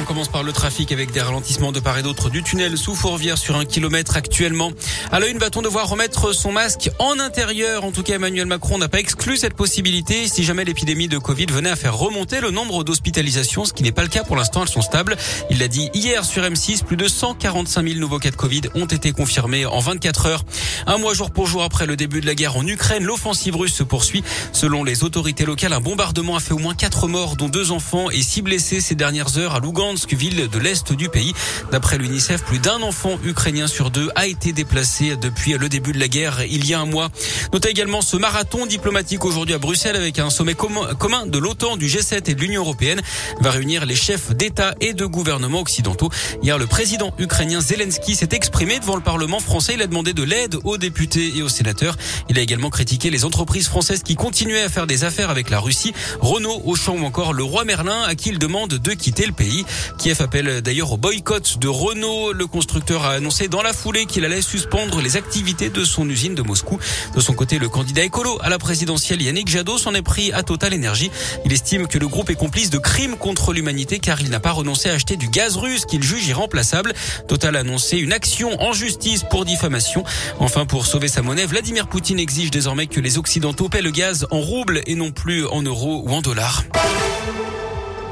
On commence par le trafic avec des ralentissements de part et d'autre du tunnel sous Fourvière sur un kilomètre actuellement. À la une, va-t-on devoir remettre son masque en intérieur? En tout cas, Emmanuel Macron n'a pas exclu cette possibilité si jamais l'épidémie de Covid venait à faire remonter le nombre d'hospitalisations, ce qui n'est pas le cas pour l'instant, elles sont stables. Il l'a dit hier sur M6, plus de 145 000 nouveaux cas de Covid ont été confirmés en 24 heures. Un mois jour pour jour après le début de la guerre en Ukraine, l'offensive russe se poursuit. Selon les autorités locales, un bombardement a fait au moins 4 morts, dont deux enfants et 6 blessés ces dernières heures à Lugansk ville de l'Est du pays. D'après l'UNICEF, plus d'un enfant ukrainien sur deux a été déplacé depuis le début de la guerre il y a un mois. Notez également ce marathon diplomatique aujourd'hui à Bruxelles avec un sommet commun de l'OTAN, du G7 et de l'Union européenne va réunir les chefs d'État et de gouvernement occidentaux. Hier, le président ukrainien Zelensky s'est exprimé devant le Parlement français. Il a demandé de l'aide aux députés et aux sénateurs. Il a également critiqué les entreprises françaises qui continuaient à faire des affaires avec la Russie, Renault, Auchan ou encore le roi Merlin à qui il demande de quitter le pays. Kiev appelle d'ailleurs au boycott de Renault. Le constructeur a annoncé dans la foulée qu'il allait suspendre les activités de son usine de Moscou. De son côté, le candidat écolo à la présidentielle Yannick Jadot s'en est pris à Total Energy. Il estime que le groupe est complice de crimes contre l'humanité car il n'a pas renoncé à acheter du gaz russe qu'il juge irremplaçable. Total a annoncé une action en justice pour diffamation. Enfin, pour sauver sa monnaie, Vladimir Poutine exige désormais que les Occidentaux paient le gaz en roubles et non plus en euros ou en dollars.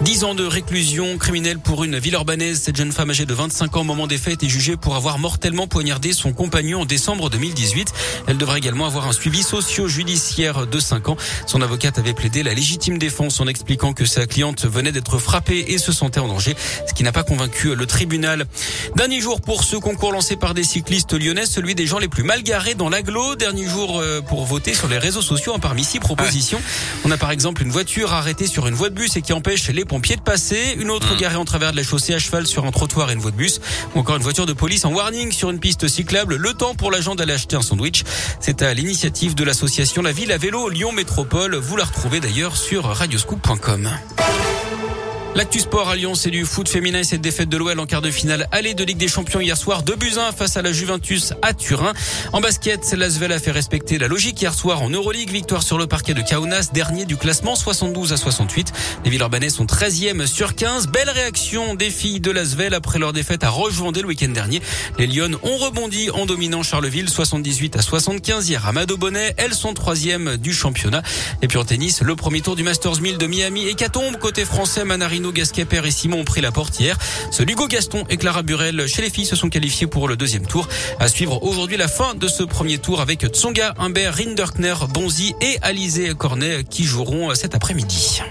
10 ans de réclusion criminelle pour une ville urbanaise. Cette jeune femme âgée de 25 ans au moment des faits est jugée pour avoir mortellement poignardé son compagnon en décembre 2018. Elle devrait également avoir un suivi socio-judiciaire de 5 ans. Son avocate avait plaidé la légitime défense en expliquant que sa cliente venait d'être frappée et se sentait en danger, ce qui n'a pas convaincu le tribunal. Dernier jour pour ce concours lancé par des cyclistes lyonnais, celui des gens les plus mal garés dans l'agglo. Dernier jour euh, pour voter sur les réseaux sociaux parmi six propositions. On a par exemple une voiture arrêtée sur une voie de bus et qui empêche les pompiers de passer, une autre mmh. garée en travers de la chaussée à cheval sur un trottoir et une voie de bus, ou encore une voiture de police en warning sur une piste cyclable, le temps pour l'agent d'aller acheter un sandwich. C'est à l'initiative de l'association La Ville à vélo Lyon Métropole. Vous la retrouvez d'ailleurs sur radioscoop.com. L'actu sport à Lyon, c'est du foot féminin et cette défaite de l'OL en quart de finale aller de Ligue des Champions hier soir de Buzyn face à la Juventus à Turin. En basket, l'Asvel a fait respecter la logique hier soir en Euroleague. Victoire sur le parquet de Kaunas, dernier du classement 72 à 68. Les Villeurbanais sont 13e sur 15. Belle réaction des filles de l'Asvel après leur défaite à Roche-Vendée le week-end dernier. Les Lyonnes ont rebondi en dominant Charleville 78 à 75 hier à Bonnet. Elles sont troisième du championnat. Et puis en tennis, le premier tour du Masters 1000 de Miami et Catombe côté français Manarino Gasquet et Simon ont pris la portière. Ce Hugo Gaston et Clara Burel chez les filles se sont qualifiés pour le deuxième tour. À suivre aujourd'hui la fin de ce premier tour avec Tsonga, Humbert, Rinderkner, Bonzi et Alizé Cornet qui joueront cet après-midi.